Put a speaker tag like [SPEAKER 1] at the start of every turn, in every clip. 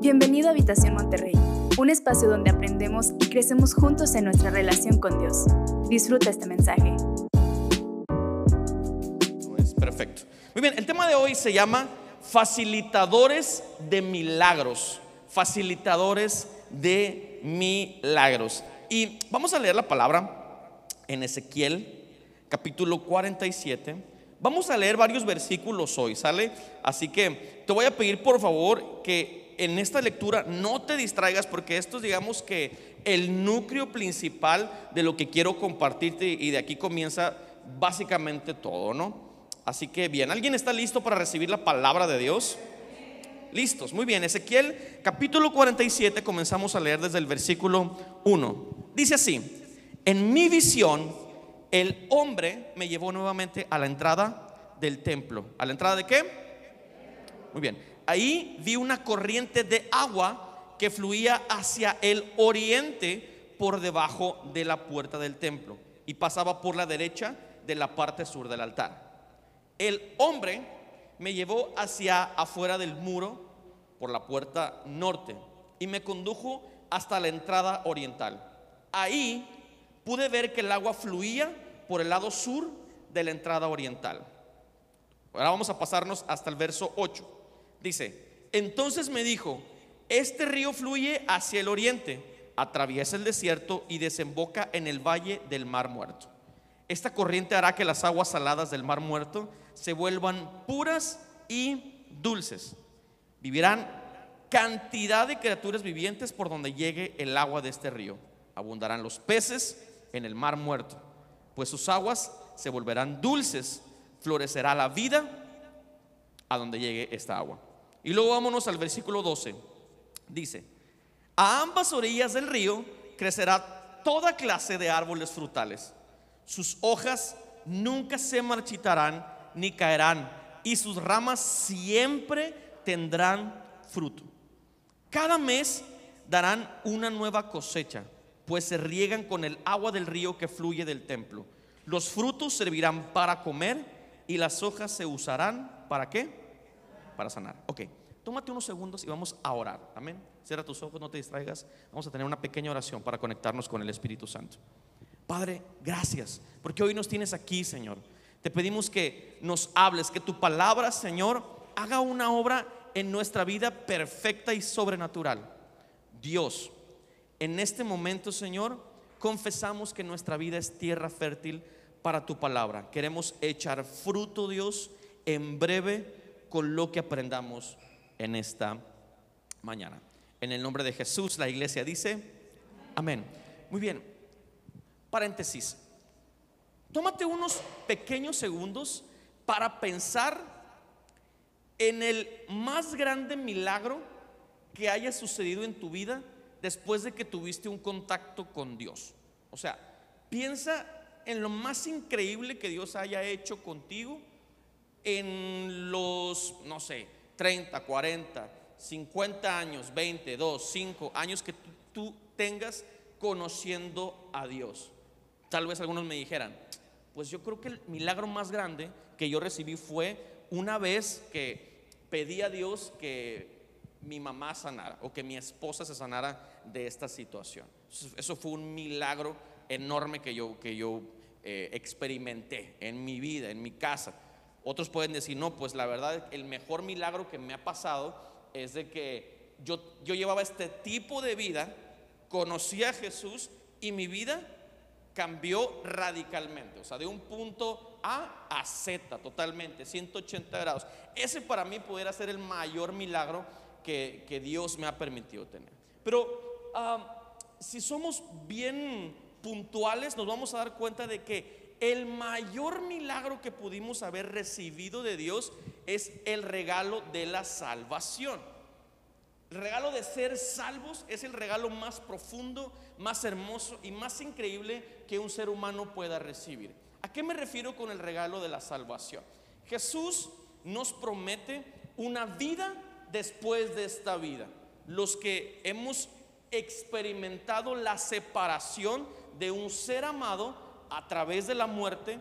[SPEAKER 1] Bienvenido a Habitación Monterrey, un espacio donde aprendemos y crecemos juntos en nuestra relación con Dios. Disfruta este mensaje.
[SPEAKER 2] Es perfecto. Muy bien, el tema de hoy se llama facilitadores de milagros. Facilitadores de milagros. Y vamos a leer la palabra en Ezequiel, capítulo 47 Vamos a leer varios versículos hoy, ¿sale? Así que te voy a pedir por favor que en esta lectura no te distraigas porque esto es digamos que el núcleo principal de lo que quiero compartirte y de aquí comienza básicamente todo, ¿no? Así que bien, ¿alguien está listo para recibir la palabra de Dios? Listos, muy bien. Ezequiel capítulo 47 comenzamos a leer desde el versículo 1. Dice así, en mi visión el hombre me llevó nuevamente a la entrada del templo. ¿A la entrada de qué? Muy bien. Ahí vi una corriente de agua que fluía hacia el oriente por debajo de la puerta del templo y pasaba por la derecha de la parte sur del altar. El hombre me llevó hacia afuera del muro por la puerta norte y me condujo hasta la entrada oriental. Ahí pude ver que el agua fluía por el lado sur de la entrada oriental. Ahora vamos a pasarnos hasta el verso 8. Dice, entonces me dijo, este río fluye hacia el oriente, atraviesa el desierto y desemboca en el valle del mar muerto. Esta corriente hará que las aguas saladas del mar muerto se vuelvan puras y dulces. Vivirán cantidad de criaturas vivientes por donde llegue el agua de este río. Abundarán los peces en el mar muerto, pues sus aguas se volverán dulces, florecerá la vida a donde llegue esta agua. Y luego vámonos al versículo 12. Dice, a ambas orillas del río crecerá toda clase de árboles frutales. Sus hojas nunca se marchitarán ni caerán y sus ramas siempre tendrán fruto. Cada mes darán una nueva cosecha pues se riegan con el agua del río que fluye del templo. Los frutos servirán para comer y las hojas se usarán para qué? Para sanar. Ok, tómate unos segundos y vamos a orar. Amén. Cierra tus ojos, no te distraigas. Vamos a tener una pequeña oración para conectarnos con el Espíritu Santo. Padre, gracias, porque hoy nos tienes aquí, Señor. Te pedimos que nos hables, que tu palabra, Señor, haga una obra en nuestra vida perfecta y sobrenatural. Dios, en este momento, Señor, confesamos que nuestra vida es tierra fértil para tu palabra. Queremos echar fruto, Dios, en breve con lo que aprendamos en esta mañana. En el nombre de Jesús, la iglesia dice, amén. Muy bien, paréntesis. Tómate unos pequeños segundos para pensar en el más grande milagro que haya sucedido en tu vida después de que tuviste un contacto con Dios. O sea, piensa en lo más increíble que Dios haya hecho contigo en los, no sé, 30, 40, 50 años, 20, 2, 5 años que tú, tengas conociendo a Dios. Tal vez algunos me dijeran, pues yo creo que el milagro más grande que yo recibí fue una vez que pedí a Dios que mi mamá sanara o que mi esposa se sanara de esta situación. Eso fue un milagro enorme que yo, que yo eh, experimenté en mi vida, en mi casa. Otros pueden decir, no, pues la verdad, el mejor milagro que me ha pasado es de que yo, yo llevaba este tipo de vida, conocí a Jesús y mi vida cambió radicalmente, o sea, de un punto A a Z totalmente, 180 grados. Ese para mí pudiera ser el mayor milagro que, Dios me ha permitido tener. Pero si somos bien puntuales, nos vamos a dar cuenta de que el mayor milagro que pudimos haber recibido de Dios es el regalo de la salvación. El regalo de ser salvos es el regalo más profundo, más hermoso y más increíble que un ser humano pueda recibir. ¿A qué me refiero con el regalo de la salvación? Jesús nos promete una vida después de esta vida. Los que hemos experimentado la separación de un ser amado a través de la muerte,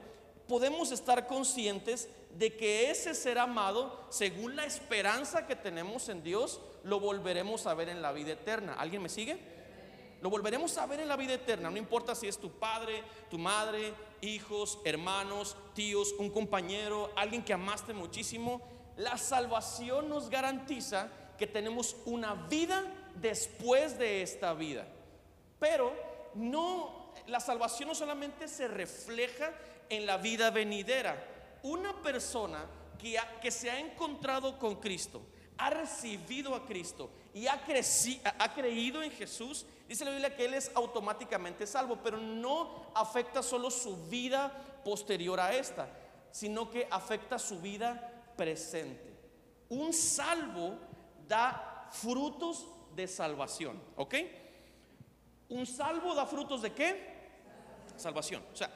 [SPEAKER 2] podemos estar conscientes de que ese ser amado, según la esperanza que tenemos en Dios, lo volveremos a ver en la vida eterna. ¿Alguien me sigue? Lo volveremos a ver en la vida eterna. No importa si es tu padre, tu madre, hijos, hermanos, tíos, un compañero, alguien que amaste muchísimo. La salvación nos garantiza que tenemos una vida después de esta vida. Pero no, la salvación no solamente se refleja en la vida venidera. Una persona que, se ha encontrado con Cristo, ha recibido a Cristo y ha, ha creído en Jesús, dice la Biblia que Él es automáticamente salvo, pero no afecta solo su vida posterior a esta, sino que afecta su vida presente. Un salvo da frutos de salvación, ¿ok? Un salvo da frutos de qué? Salvación. O sea,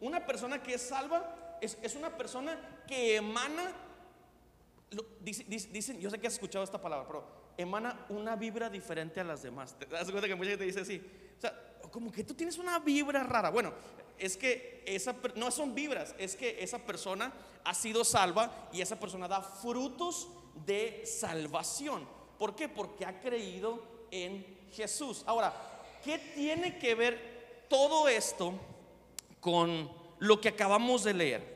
[SPEAKER 2] una persona que es salva es, es una persona que emana dicen, yo sé que has escuchado esta palabra, pero emana una vibra diferente a las demás. ¿Te das cuenta que mucha gente dice así? O sea, como que tú tienes una vibra rara. Bueno, es que esa no son vibras, es que esa persona ha sido salva y esa persona da frutos de salvación. ¿Por qué? Porque ha creído en Jesús. Ahora, ¿qué tiene que ver todo esto con lo que acabamos de leer?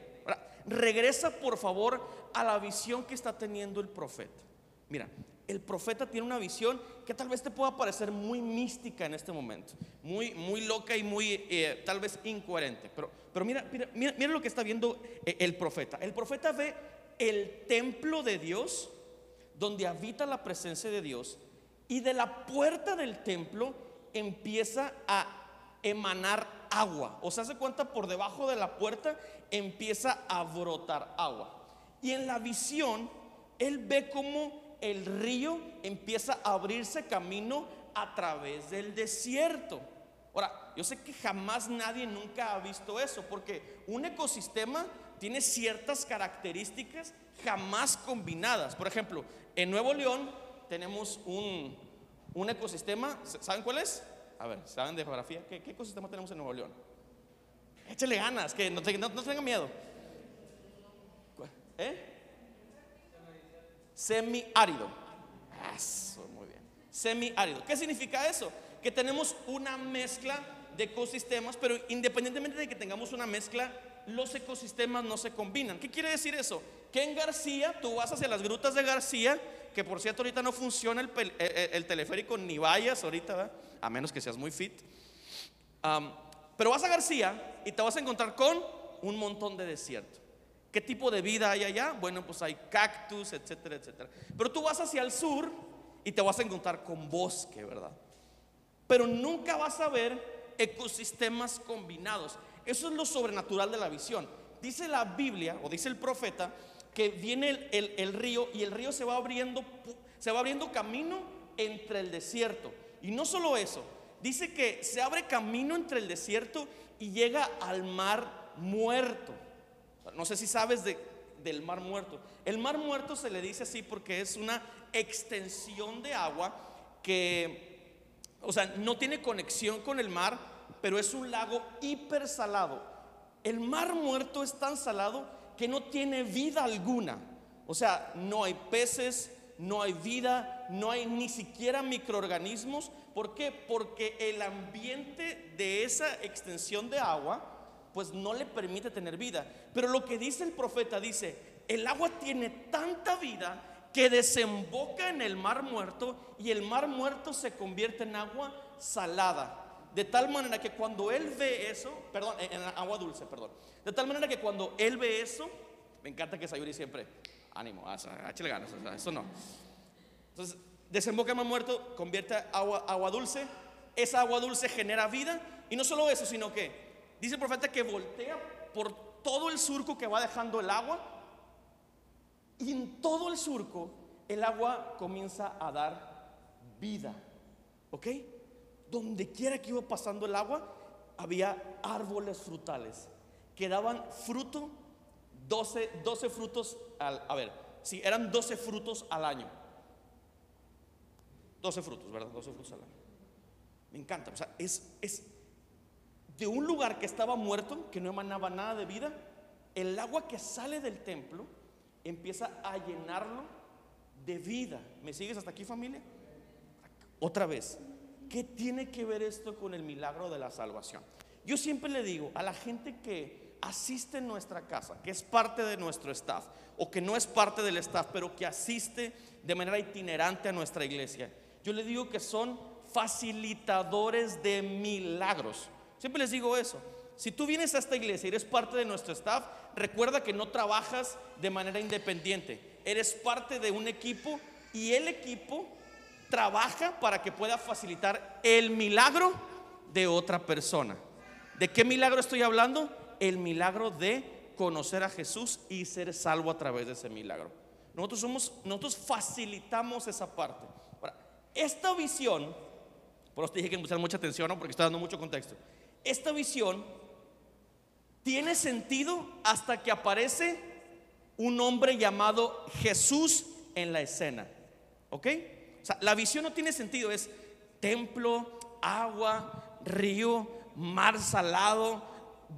[SPEAKER 2] regresa por favor a la visión que está teniendo el profeta. Mira, el profeta tiene una visión que tal vez te pueda parecer muy mística en este momento, muy, muy loca y muy eh, tal vez incoherente. Pero, pero mira, mira, mira, lo que está viendo eh, el profeta. El profeta ve el templo de Dios, donde habita la presencia de Dios, y de la puerta del templo empieza a emanar agua. O sea, se cuenta por debajo de la puerta empieza a brotar agua. Y en la visión, él ve como el río empieza a abrirse camino a través del desierto. Ahora, yo sé que jamás nadie nunca ha visto eso, porque un ecosistema tiene ciertas características jamás combinadas. Por ejemplo, en Nuevo León tenemos un, ecosistema, ¿saben cuál es? A ver, ¿saben de geografía? ¿Qué, ecosistema tenemos en Nuevo León? Échale ganas, que no, no tengan miedo. ¿Eh? Semiárido. Eso, muy bien. Semiárido. ¿Qué significa eso? Que tenemos una mezcla de ecosistemas, pero independientemente de que tengamos una mezcla, los ecosistemas no se combinan. ¿Qué quiere decir eso? Que en García, tú vas hacia las grutas de García, que por cierto ahorita no funciona el, eh, eh, teleférico ni vayas ahorita, a menos que seas muy fit. pero vas a García y te vas a encontrar con un montón de desierto. ¿Qué tipo de vida hay allá? Bueno, pues hay cactus, etcétera, etcétera. Pero tú vas hacia el sur y te vas a encontrar con bosque, ¿verdad? Pero nunca vas a ver ecosistemas combinados. Eso es lo sobrenatural de la visión. Dice la Biblia, o dice el profeta, que viene el, río y el río se va abriendo, se va abriendo camino entre el desierto. Y no solo eso, dice que se abre camino entre el desierto y llega al mar muerto. No sé si sabes del mar muerto. El mar muerto se le dice así porque es una extensión de agua que, o sea, no tiene conexión con el mar, pero es un lago hiper salado. El mar muerto es tan salado que no tiene vida alguna. O sea, no hay peces, no hay vida, no hay ni siquiera microorganismos. ¿Por qué? Porque el ambiente de esa extensión de agua pues no le permite tener vida. Pero lo que dice el profeta dice, el agua tiene tanta vida que desemboca en el mar muerto y el mar muerto se convierte en agua salada. De tal manera que cuando él ve eso, perdón, en agua dulce, perdón. De tal manera que cuando él ve eso, me encanta que Sayuri siempre, ánimo, échale ganas, eso no. Entonces, desemboca mar muerto, convierte agua, agua dulce, esa agua dulce genera vida, y no solo eso, sino que Dice el profeta que voltea por todo el surco que va dejando el agua y en todo el surco el agua comienza a dar vida. ¿Ok? Donde quiera que iba pasando el agua había árboles frutales que daban fruto, 12, 12 frutos al, a ver, si eran 12 frutos al año. 12 frutos, ¿verdad? 12 frutos al año. Me encanta, o sea, es, es de un lugar que estaba muerto, que no emanaba nada de vida, el agua que sale del templo empieza a llenarlo de vida. ¿Me sigues hasta aquí familia? Otra vez, ¿qué tiene que ver esto con el milagro de la salvación? Yo siempre le digo a la gente que asiste en nuestra casa, que es parte de nuestro staff, o que no es parte del staff, pero que asiste de manera itinerante a nuestra iglesia, yo le digo que son facilitadores de milagros. Siempre les digo eso. Si tú vienes a esta iglesia y eres parte de nuestro staff, recuerda que no trabajas de manera independiente. Eres parte de un equipo y el equipo trabaja para que pueda facilitar el milagro de otra persona. ¿De qué milagro estoy hablando? El milagro de conocer a Jesús y ser salvo a través de ese milagro. Nosotros somos nosotros facilitamos esa parte. esta visión, por eso te dije que me mucha atención, porque estoy dando mucho contexto. Esta visión tiene sentido hasta que aparece un hombre llamado Jesús en la escena. ¿Ok? La visión no tiene sentido, es templo, agua, río, mar salado,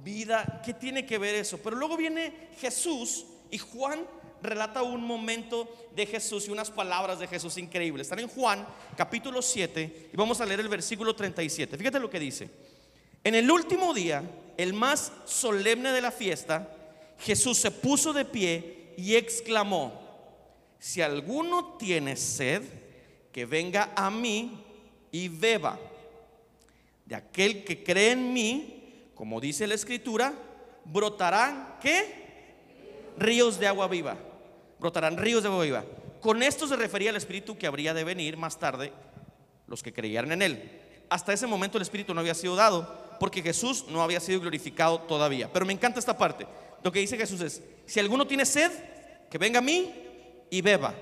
[SPEAKER 2] vida. ¿Qué tiene que ver eso? Pero luego viene Jesús y Juan relata un momento de Jesús y unas palabras de Jesús increíbles. Están en Juan capítulo 7 y vamos a leer el versículo 37. Fíjate lo que dice. En el último día, el más solemne de la fiesta, Jesús se puso de pie y exclamó, si alguno tiene sed, que venga a mí y beba. De aquel que cree en mí, como dice la escritura, brotarán ¿qué? Ríos de agua viva. Brotarán ríos de agua viva. Con esto se refería al espíritu que habría de venir más tarde los que creyeran en él. Hasta ese momento el espíritu no había sido dado porque Jesús no había sido glorificado todavía. Pero me encanta esta parte. Lo que dice Jesús es, si alguno tiene sed, que venga a mí y beba.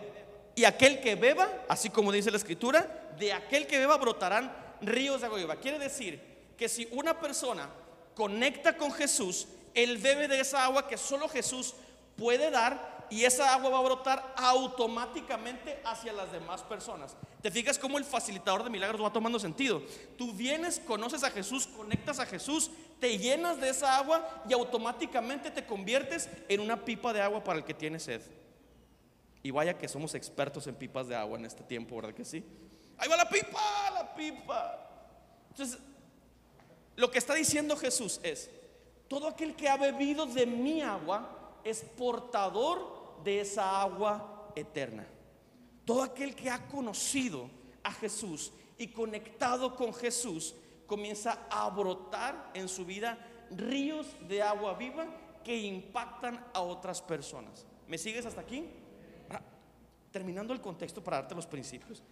[SPEAKER 2] Y aquel que beba, así como dice la escritura, de aquel que beba brotarán ríos de agua viva. Quiere decir que si una persona conecta con Jesús, él bebe de esa agua que solo Jesús puede dar y esa agua va a brotar automáticamente hacia las demás personas. ¿Te fijas cómo el facilitador de milagros va tomando sentido? Tú vienes, conoces a Jesús, conectas a Jesús, te llenas de esa agua y automáticamente te conviertes en una pipa de agua para el que tiene sed. Y vaya que somos expertos en pipas de agua en este tiempo, ¿verdad que sí? Ahí va la pipa, la pipa. Entonces, lo que está diciendo Jesús es, todo aquel que ha bebido de mi agua es portador de esa agua eterna. Todo aquel que ha conocido a Jesús y conectado con Jesús comienza a brotar en su vida ríos de agua viva que impactan a otras personas. ¿Me sigues hasta aquí? Terminando el contexto para darte los principios,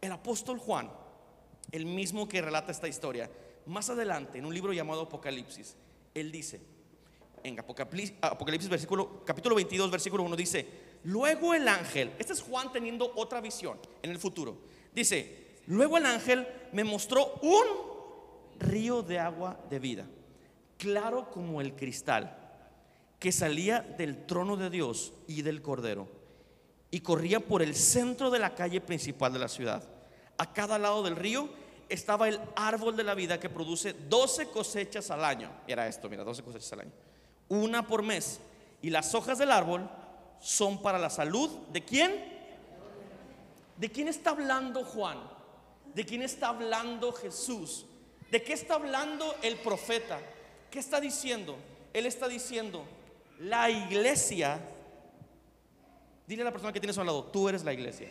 [SPEAKER 2] el apóstol Juan, el mismo que relata esta historia, más adelante en un libro llamado Apocalipsis, él dice, en Apocalipsis, versículo, capítulo 22, versículo 1, dice, luego el ángel, este es Juan teniendo otra visión en el futuro, dice, luego el ángel me mostró un río de agua de vida, claro como el cristal, que salía del trono de Dios y del Cordero y corría por el centro de la calle principal de la ciudad. A cada lado del río estaba el árbol de la vida que produce 12 cosechas al año. Era esto, mira, 12 cosechas al año. Una por mes. Y las hojas del árbol son para la salud de quién? ¿De quién está hablando Juan? ¿De quién está hablando Jesús? ¿De qué está hablando el profeta? ¿Qué está diciendo? Él está diciendo, la iglesia Dile a la persona que tienes a lado, tú eres la iglesia.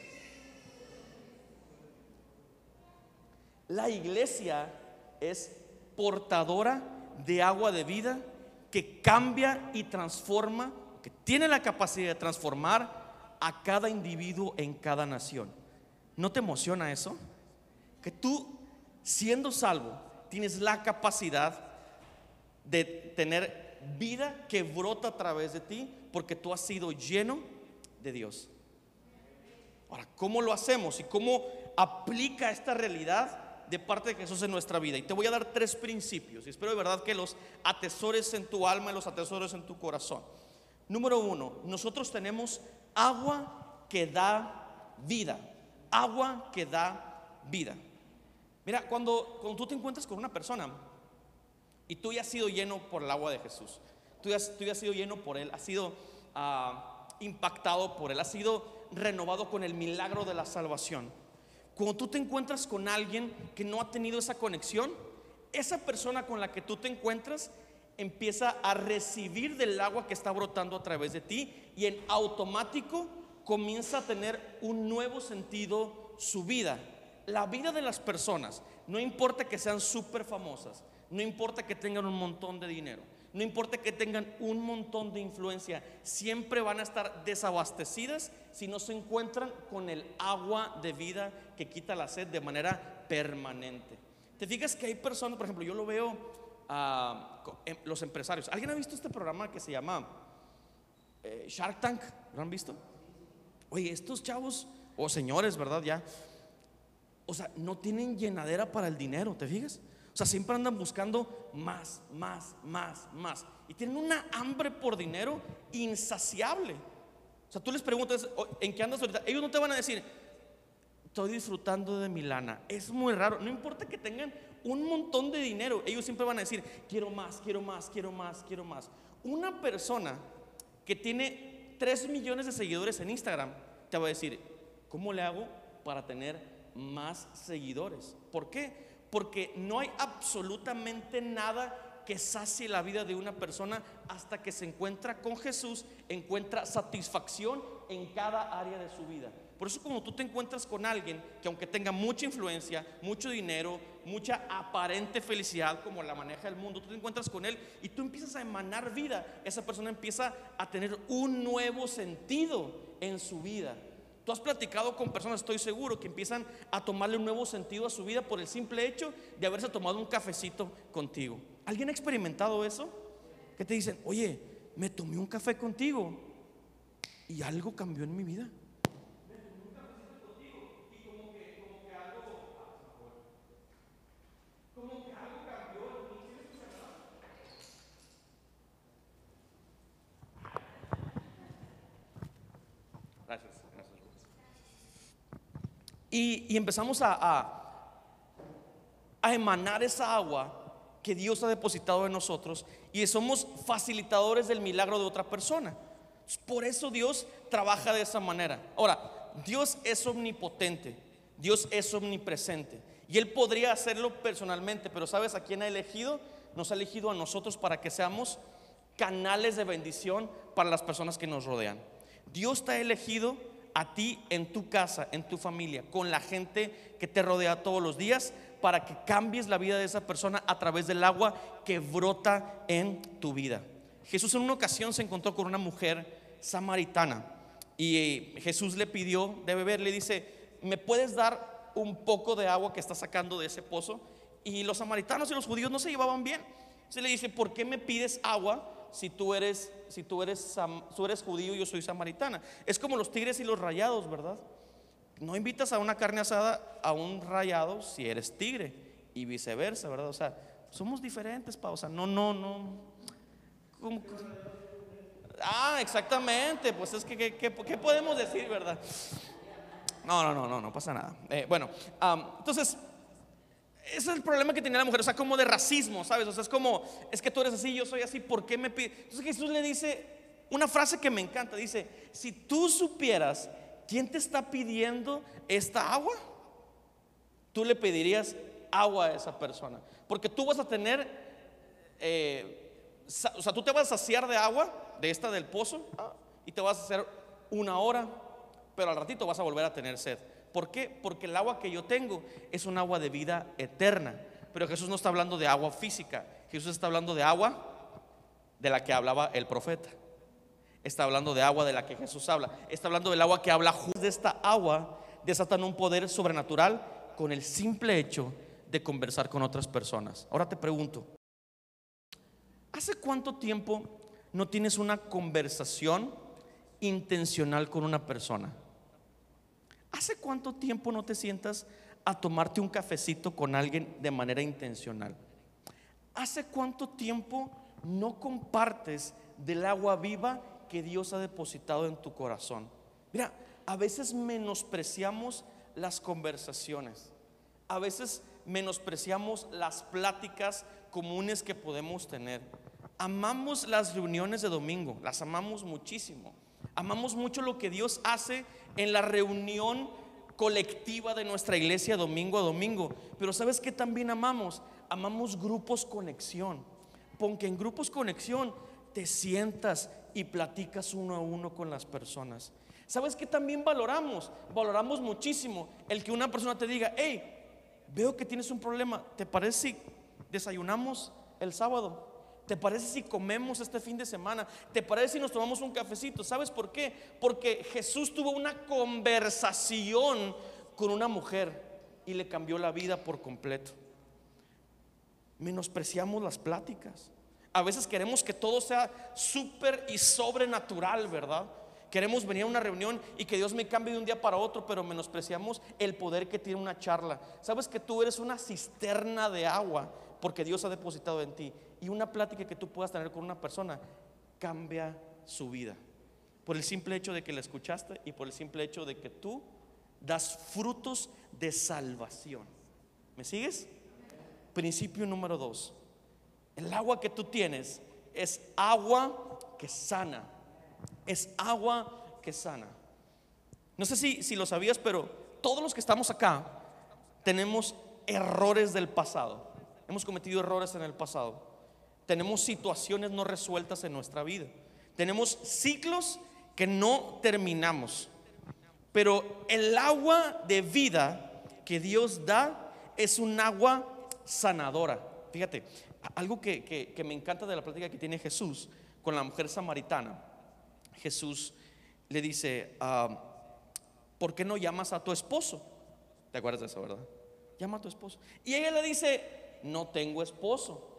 [SPEAKER 2] La iglesia es portadora de agua de vida que cambia y transforma, que tiene la capacidad de transformar a cada individuo en cada nación. ¿No te emociona eso? Que tú, siendo salvo, tienes la capacidad de tener vida que brota a través de ti porque tú has sido lleno de Dios. Ahora, ¿cómo lo hacemos y cómo aplica esta realidad de parte de Jesús en nuestra vida? Y te voy a dar tres principios y espero de verdad que los atesores en tu alma y los atesores en tu corazón. Número uno, nosotros tenemos agua que da vida. Agua que da vida. Mira, cuando, cuando tú te encuentras con una persona y tú ya has sido lleno por el agua de Jesús, tú ya, tú has sido lleno por Él, has sido... Uh, impactado por él, ha sido renovado con el milagro de la salvación. Cuando tú te encuentras con alguien que no ha tenido esa conexión, esa persona con la que tú te encuentras empieza a recibir del agua que está brotando a través de ti y en automático comienza a tener un nuevo sentido su vida. La vida de las personas, no importa que sean súper famosas, no importa que tengan un montón de dinero, no importa que tengan un montón de influencia, siempre van a estar desabastecidas si no se encuentran con el agua de vida que quita la sed de manera permanente. Te fijas que hay personas, por ejemplo, yo lo veo a em, los empresarios. ¿Alguien ha visto este programa que se llama eh, Shark Tank? ¿Lo han visto? Oye, estos chavos o señores, ¿verdad? Ya, o sea, no tienen llenadera para el dinero, ¿te fijas? O sea, siempre andan buscando más, más, más, más. Y tienen una hambre por dinero insaciable. O sea, tú les preguntas, ¿en qué andas ahorita? Ellos no te van a decir, estoy disfrutando de mi lana. Es muy raro. No importa que tengan un montón de dinero, ellos siempre van a decir, quiero más, quiero más, quiero más, quiero más. Una persona que tiene 3 millones de seguidores en Instagram, te va a decir, ¿cómo le hago para tener más seguidores? ¿Por qué? Porque no hay absolutamente nada que sacie la vida de una persona hasta que se encuentra con Jesús, encuentra satisfacción en cada área de su vida. Por eso como tú te encuentras con alguien que aunque tenga mucha influencia, mucho dinero, mucha aparente felicidad como la maneja el mundo, tú te encuentras con él y tú empiezas a emanar vida, esa persona empieza a tener un nuevo sentido en su vida. Tú has platicado con personas, estoy seguro, que empiezan a tomarle un nuevo sentido a su vida por el simple hecho de haberse tomado un cafecito contigo. ¿Alguien ha experimentado eso? Que te dicen, oye, me tomé un café contigo y algo cambió en mi vida. Y, empezamos a, emanar esa agua que Dios ha depositado en nosotros y somos facilitadores del milagro de otra persona. Por eso Dios trabaja de esa manera. Ahora, Dios es omnipotente, Dios es omnipresente y Él podría hacerlo personalmente, pero ¿sabes a quién ha elegido? Nos ha elegido a nosotros para que seamos canales de bendición para las personas que nos rodean. Dios te ha elegido a ti en tu casa, en tu familia, con la gente que te rodea todos los días, para que cambies la vida de esa persona a través del agua que brota en tu vida. Jesús en una ocasión se encontró con una mujer samaritana y eh, Jesús le pidió de beber, le dice, ¿me puedes dar un poco de agua que está sacando de ese pozo? Y los samaritanos y los judíos no se llevaban bien. Se le dice, ¿por qué me pides agua si tú eres, si tú eres, tú eres judío y yo soy samaritana. Es como los tigres y los rayados, ¿verdad? No invitas a una carne asada a un rayado si eres tigre y viceversa, ¿verdad? O sea, somos diferentes, pa, o sea, no, no, no. Ah, exactamente, pues es que, ¿qué, podemos decir, verdad? No, no, no, no, no pasa nada. Eh, bueno, entonces ese es el problema que tenía la mujer, o sea, como de racismo, ¿sabes? O sea, es como, es que tú eres así, yo soy así, ¿por qué me pides? Entonces Jesús le dice una frase que me encanta, dice, si tú supieras quién te está pidiendo esta agua, tú le pedirías agua a esa persona, porque tú vas a tener, eh, o sea, tú te vas a saciar de agua, de esta del pozo, y te vas a hacer una hora, pero al ratito vas a volver a tener sed. ¿Por qué? Porque el agua que yo tengo es un agua de vida eterna. Pero Jesús no está hablando de agua física. Jesús está hablando de agua de la que hablaba el profeta. Está hablando de agua de la que Jesús habla. Está hablando del agua que habla de esta agua desatan un poder sobrenatural con el simple hecho de conversar con otras personas. Ahora te pregunto, ¿hace cuánto tiempo no tienes una conversación intencional con una persona? ¿Hace cuánto tiempo no te sientas a tomarte un cafecito con alguien de manera intencional? ¿Hace cuánto tiempo no compartes del agua viva que Dios ha depositado en tu corazón? Mira, a veces menospreciamos las conversaciones. A veces menospreciamos las pláticas comunes que podemos tener. Amamos las reuniones de domingo, las amamos muchísimo. Amamos mucho lo que Dios hace en la reunión colectiva de nuestra iglesia domingo a domingo. Pero ¿sabes qué también amamos? Amamos grupos conexión. Porque en grupos conexión te sientas y platicas uno a uno con las personas. ¿Sabes qué también valoramos? Valoramos muchísimo el que una persona te diga, hey, veo que tienes un problema, ¿te parece si desayunamos el sábado? ¿Te parece si comemos este fin de semana? ¿Te parece si nos tomamos un cafecito? ¿Sabes por qué? Porque Jesús tuvo una conversación con una mujer y le cambió la vida por completo. Menospreciamos las pláticas. A veces queremos que todo sea súper y sobrenatural, ¿verdad? Queremos venir a una reunión y que Dios me cambie de un día para otro, pero menospreciamos el poder que tiene una charla. Sabes que tú eres una cisterna de agua porque Dios ha depositado en ti. Y una plática que tú puedas tener con una persona cambia su vida. Por el simple hecho de que la escuchaste y por el simple hecho de que tú das frutos de salvación. ¿Me sigues? Principio número dos. El agua que tú tienes es agua que sana. Es agua que sana. No sé si, si lo sabías, pero todos los que estamos acá tenemos errores del pasado. Hemos cometido errores en el pasado. Tenemos situaciones no resueltas en nuestra vida. Tenemos ciclos que no terminamos. Pero el agua de vida que Dios da es un agua sanadora. Fíjate, algo que, me encanta de la plática que tiene Jesús con la mujer samaritana. Jesús le dice, ah, ¿por qué no llamas a tu esposo? ¿Te acuerdas de eso, verdad? Llama a tu esposo. Y ella le dice, no tengo esposo.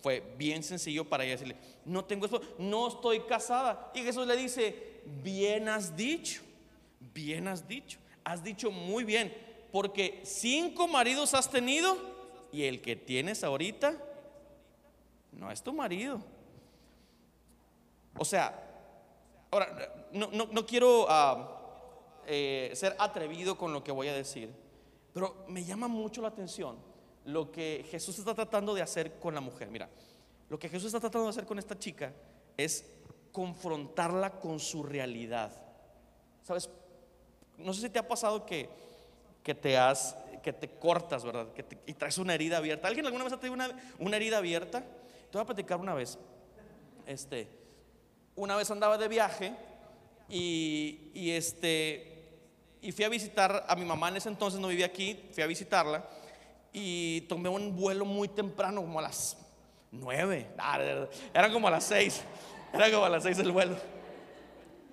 [SPEAKER 2] Fue bien sencillo para ella decirle, no tengo esposo, no estoy casada. Y Jesús le dice, bien has dicho, bien has dicho, has dicho muy bien, porque cinco maridos has tenido y el que tienes ahorita no es tu marido. O sea, ahora, no, quiero ah, eh, ser atrevido con lo que voy a decir, pero me llama mucho la atención lo que Jesús está tratando de hacer con la mujer. Mira, lo que Jesús está tratando de hacer con esta chica es confrontarla con su realidad. ¿Sabes? No sé si te ha pasado que, que te has, que te cortas, ¿verdad? Que y traes una herida abierta. ¿Alguien alguna vez ha tenido una, una herida abierta? Te voy a platicar una vez. Este, una vez andaba de viaje y, y este y fui a visitar a mi mamá en ese entonces no vivía aquí, fui a visitarla y tomé un vuelo muy temprano, como a las nueve, ah, eran como a las seis, era como a las seis el vuelo.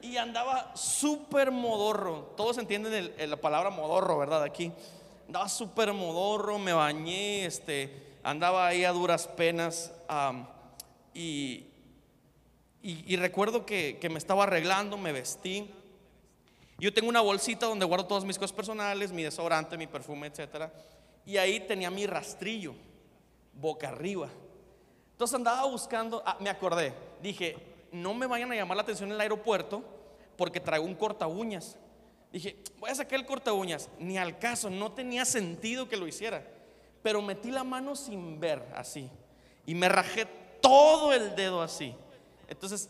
[SPEAKER 2] Y andaba súper modorro, todos entienden la palabra modorro, ¿verdad? Aquí. Andaba súper modorro, me bañé, este, andaba ahí a duras penas. y, y, recuerdo que, que me estaba arreglando, me vestí. Yo tengo una bolsita donde guardo todas mis cosas personales, mi desodorante, mi perfume, etcétera y ahí tenía mi rastrillo, boca arriba. Entonces andaba buscando, ah, me acordé, dije, no me vayan a llamar la atención en el aeropuerto porque traigo un corta uñas. Dije, voy a sacar el corta uñas, ni al caso, no tenía sentido que lo hiciera. Pero metí la mano sin ver así y me rajé todo el dedo así. Entonces,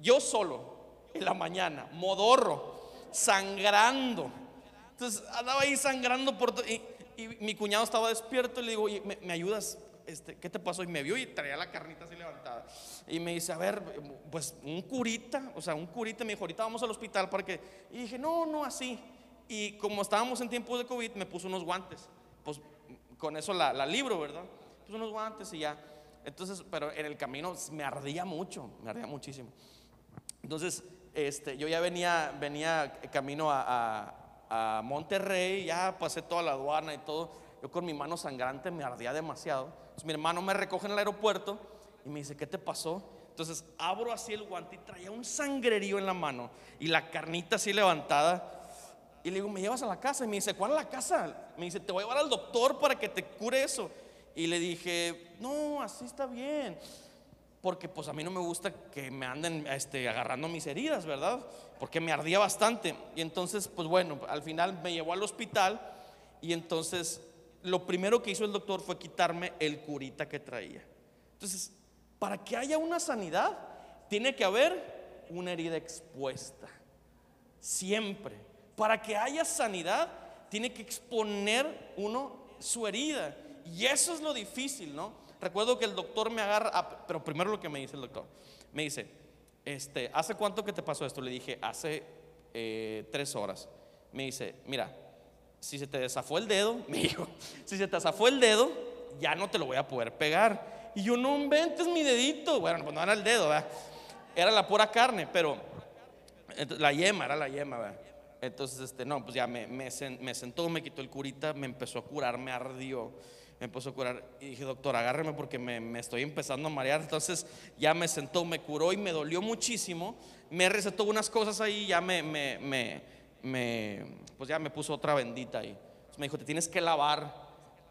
[SPEAKER 2] yo solo en la mañana, modorro, sangrando. Entonces andaba ahí sangrando por todo. Mi cuñado estaba despierto y le digo, ¿me, ayudas? Este, ¿Qué te pasó? Y me vio y traía la carnita así levantada. Y me dice, a ver, pues un curita, o sea, un curita. Me dijo, ahorita vamos al hospital para que. Y dije, no, no, así. Y como estábamos en tiempo de COVID, me puso unos guantes. Pues con eso la, libro, ¿verdad? Puso unos guantes y ya. Entonces, pero en el camino me ardía mucho, me ardía muchísimo. Entonces, este, yo ya venía, venía camino a Monterrey, ya pasé toda la aduana y todo. Yo con mi mano sangrante me ardía demasiado. Entonces mi hermano me recoge en el aeropuerto y me dice, ¿qué te pasó? Entonces abro así el guante y traía un sangrerío en la mano y la carnita así levantada. Y le digo, ¿me llevas a la casa? Y me dice, ¿cuál es la casa? Me dice, te voy a llevar al doctor para que te cure eso. Y le dije, no, así está bien porque pues a mí no me gusta que me anden este, agarrando mis heridas, ¿verdad? Porque me ardía bastante. Y entonces, pues bueno, al final me llevó al hospital y entonces lo primero que hizo el doctor fue quitarme el curita que traía. Entonces, para que haya una sanidad, tiene que haber una herida expuesta. Siempre. Para que haya sanidad, tiene que exponer uno su herida. Y eso es lo difícil, ¿no? Recuerdo que el doctor me agarra, ah, pero primero lo que me dice el doctor, me dice, este, ¿hace cuánto que te pasó esto? Le dije, hace eh, tres horas. Me dice, mira, si se te desafó el dedo, me dijo, si se te desafó el dedo, ya no te lo voy a poder pegar. Y yo, no inventes mi dedito. Bueno, pues no era el dedo. Era la pura carne, pero la yema, era la yema. Entonces, este, no, pues ya me, me, sentó, me quitó el curita, me empezó a curar, me ardió, me empezó a curar. Y dije, doctor, agárreme porque me, me, estoy empezando a marear. Entonces ya me sentó, me curó y me dolió muchísimo. Me recetó unas cosas ahí, ya me, me, me pues ya me puso otra bendita ahí. me dijo, te tienes que lavar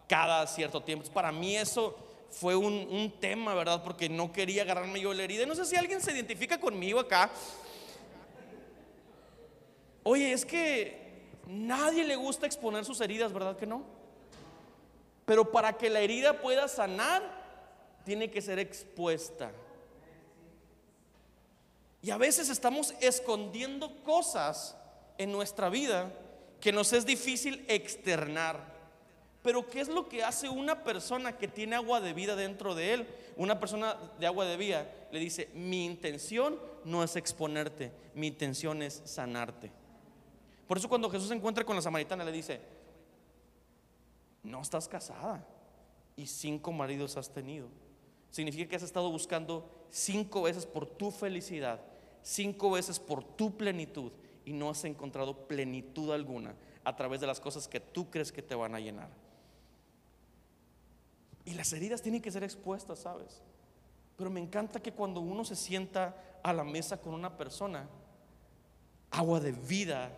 [SPEAKER 2] cada cierto tiempo. para mí eso fue un, un, tema, ¿verdad? Porque no quería agarrarme yo la herida. No sé si alguien se identifica conmigo acá. Oye, es que nadie le gusta exponer sus heridas, ¿verdad que no? Pero para que la herida pueda sanar, tiene que ser expuesta. Y a veces estamos escondiendo cosas en nuestra vida que nos es difícil externar. Pero ¿qué es lo que hace una persona que tiene agua de vida dentro de él? Una persona de agua de vida le dice, mi intención no es exponerte, mi intención es sanarte. Por eso cuando Jesús se encuentra con la samaritana le dice, no estás casada y cinco maridos has tenido. Significa que has estado buscando cinco veces por tu felicidad, cinco veces por tu plenitud y no has encontrado plenitud alguna a través de las cosas que tú crees que te van a llenar. Y las heridas tienen que ser expuestas, ¿sabes? Pero me encanta que cuando uno se sienta a la mesa con una persona, agua de vida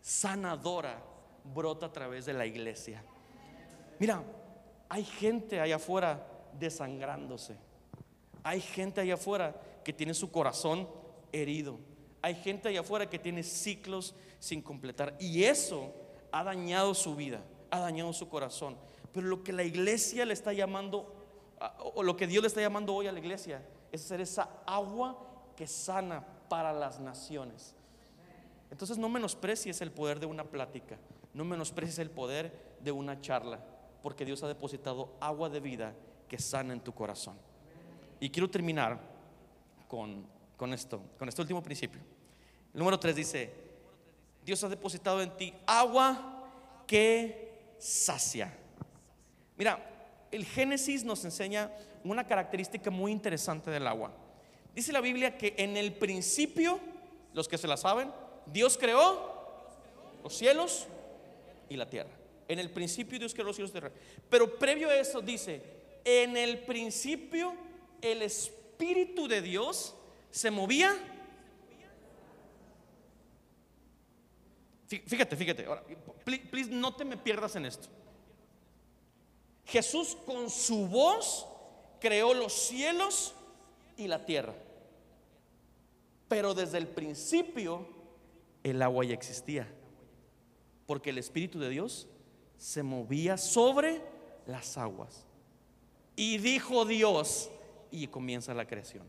[SPEAKER 2] sanadora brota a través de la iglesia. Mira, hay gente allá afuera desangrándose. Hay gente allá afuera que tiene su corazón herido. Hay gente allá afuera que tiene ciclos sin completar. Y eso ha dañado su vida, ha dañado su corazón. Pero lo que la iglesia le está llamando, o lo que Dios le está llamando hoy a la iglesia, es ser esa agua que sana para las naciones. Entonces no menosprecies el poder de una plática, no menosprecies el poder de una charla, porque Dios ha depositado agua de vida que sana en tu corazón. Y quiero terminar con, con esto, con este último principio. El número 3 dice, Dios ha depositado en ti agua que sacia. Mira, el Génesis nos enseña una característica muy interesante del agua. Dice la Biblia que en el principio, los que se la saben, Dios creó los cielos y la tierra. En el principio Dios creó los cielos y la tierra. Pero previo a eso dice, en el principio el Espíritu de Dios se movía. Fíjate, fíjate. Ahora, please, no te me pierdas en esto. Jesús con su voz creó los cielos y la tierra. Pero desde el principio el agua ya existía. Porque el Espíritu de Dios se movía sobre las aguas. Y dijo Dios, y comienza la creación.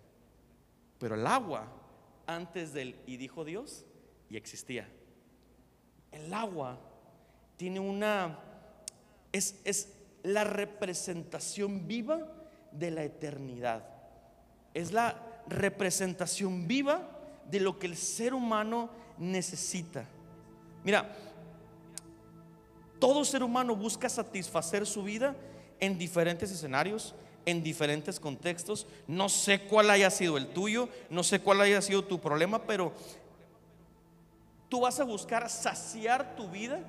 [SPEAKER 2] Pero el agua, antes del y dijo Dios, ya existía. El agua tiene una, es, es la representación viva de la eternidad. Es la representación viva de lo que el ser humano necesita. Mira, todo ser humano busca satisfacer su vida en diferentes escenarios, en diferentes contextos. No sé cuál haya sido el tuyo, no sé cuál haya sido tu problema, pero tú vas a buscar saciar tu vida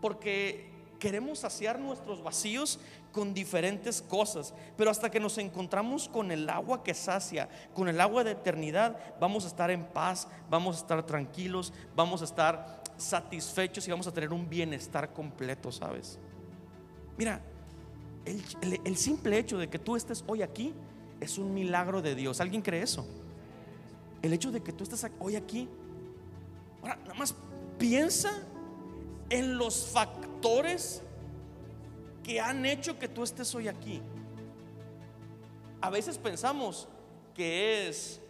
[SPEAKER 2] porque queremos saciar nuestros vacíos con diferentes cosas, pero hasta que nos encontramos con el agua que sacia, con el agua de eternidad, vamos a estar en paz, vamos a estar tranquilos, vamos a estar satisfechos y vamos a tener un bienestar completo, ¿sabes? Mira, el, simple hecho de que tú estés hoy aquí es un milagro de Dios. ¿Alguien cree eso? El hecho de que tú estés hoy aquí, ahora nada más piensa en los factores que han hecho que tú estés hoy aquí. A veces pensamos que es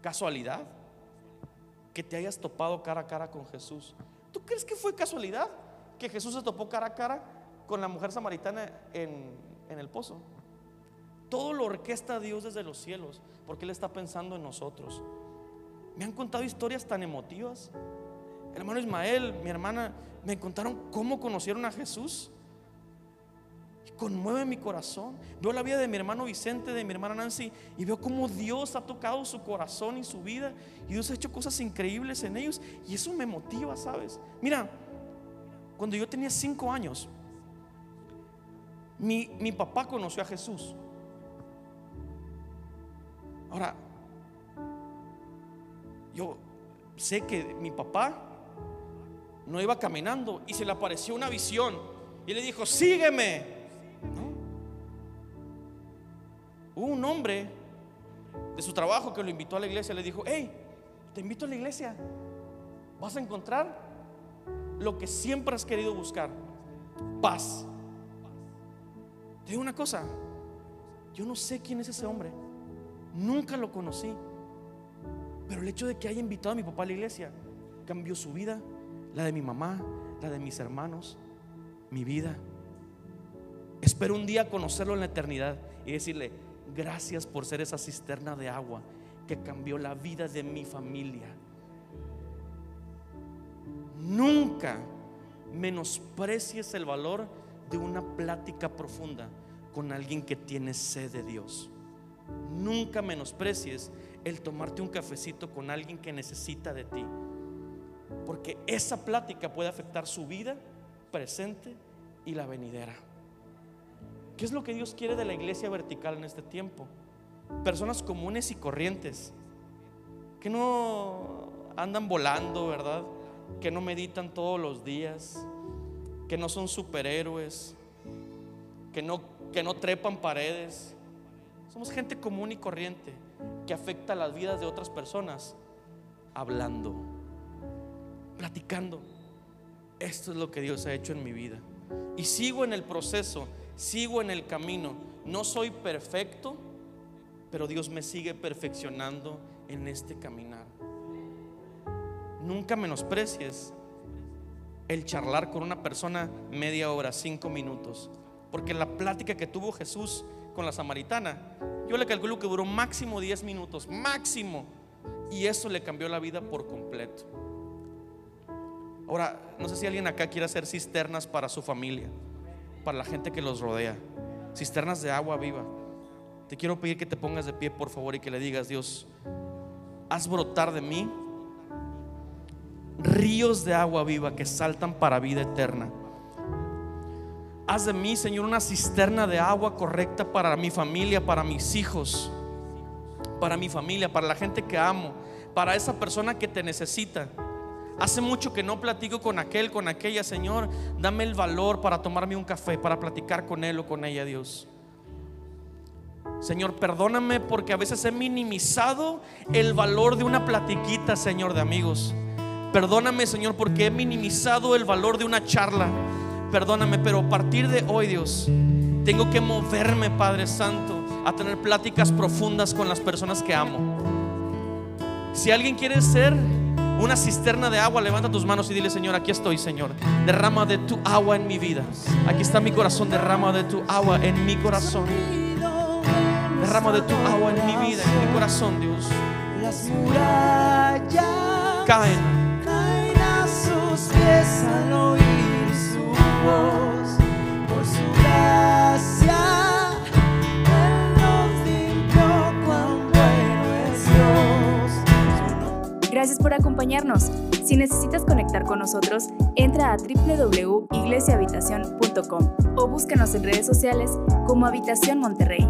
[SPEAKER 2] casualidad. Que te hayas topado cara a cara con Jesús. ¿Tú crees que fue casualidad que Jesús se topó cara a cara con la mujer samaritana en, el pozo? Todo lo orquesta Dios desde los cielos, porque Él está pensando en nosotros. Me han contado historias tan emotivas. El hermano Ismael, mi hermana, me contaron cómo conocieron a Jesús. Conmueve mi corazón. Veo la vida de mi hermano Vicente, de mi hermana Nancy, y veo cómo Dios ha tocado su corazón y su vida. Y Dios ha hecho cosas increíbles en ellos. Y eso me motiva, ¿sabes? Mira, cuando yo tenía cinco años, mi, mi papá conoció a Jesús. Ahora, yo sé que mi papá no iba caminando y se le apareció una visión y le dijo, sígueme. Hubo un hombre de su trabajo que lo invitó a la iglesia, le dijo, hey, te invito a la iglesia, vas a encontrar lo que siempre has querido buscar, paz. Te digo una cosa, yo no sé quién es ese hombre, nunca lo conocí. Pero el hecho de que haya invitado a mi papá a la iglesia cambió su vida, la de mi mamá, la de mis hermanos, mi vida. Espero un día conocerlo en la eternidad y decirle, gracias por ser esa cisterna de agua que cambió la vida de mi familia. Nunca menosprecies el valor de una plática profunda con alguien que tiene sed de Dios. Nunca menosprecies el tomarte un cafecito con alguien que necesita de ti. Porque esa plática puede afectar su vida presente y la venidera. ¿Qué es lo que Dios quiere de la iglesia vertical en este tiempo? Personas comunes y corrientes, que no andan volando, ¿verdad? Que no meditan todos los días, que no son superhéroes, que no, que no trepan paredes. Somos gente común y corriente que afecta las vidas de otras personas hablando, platicando. Esto es lo que Dios ha hecho en mi vida. Y sigo en el proceso, sigo en el camino. No soy perfecto, pero Dios me sigue perfeccionando en este caminar. Nunca menosprecies el charlar con una persona media hora, cinco minutos. Porque la plática que tuvo Jesús con la samaritana yo le calculo que duró máximo 10 minutos, máximo. Y eso le cambió la vida por completo. Ahora, no sé si alguien acá quiere hacer cisternas para su familia, para la gente que los rodea. Cisternas de agua viva. Te quiero pedir que te pongas de pie, por favor, y que le digas, Dios, haz brotar de mí ríos de agua viva que saltan para vida eterna. Haz de mí, Señor, una cisterna de agua correcta para mi familia, para mis hijos, para mi familia, para la gente que amo, para esa persona que te necesita. Hace mucho que no platico con aquel, con aquella, Señor. Dame el valor para tomarme un café, para platicar con él o con ella, Dios. Señor, perdóname porque a veces he minimizado el valor de una platiquita, Señor, de amigos. Perdóname, Señor, porque he minimizado el valor de una charla perdóname, pero a partir de hoy, Dios, tengo que moverme, Padre Santo, a tener pláticas profundas con las personas que amo. Si alguien quiere ser una cisterna de agua, levanta tus manos y dile, Señor, aquí estoy, Señor. Derrama de tu agua en mi vida. Aquí está mi corazón, derrama de tu agua en mi corazón. Derrama de tu agua en mi vida, en mi corazón, Dios.
[SPEAKER 3] Las murallas
[SPEAKER 2] Caen.
[SPEAKER 3] caen a sus pies al oír su voz. Por su gracia,
[SPEAKER 1] Gracias por acompañarnos. Si necesitas conectar con nosotros, entra a www.iglesiahabitación.com o búscanos en redes sociales como Habitación Monterrey.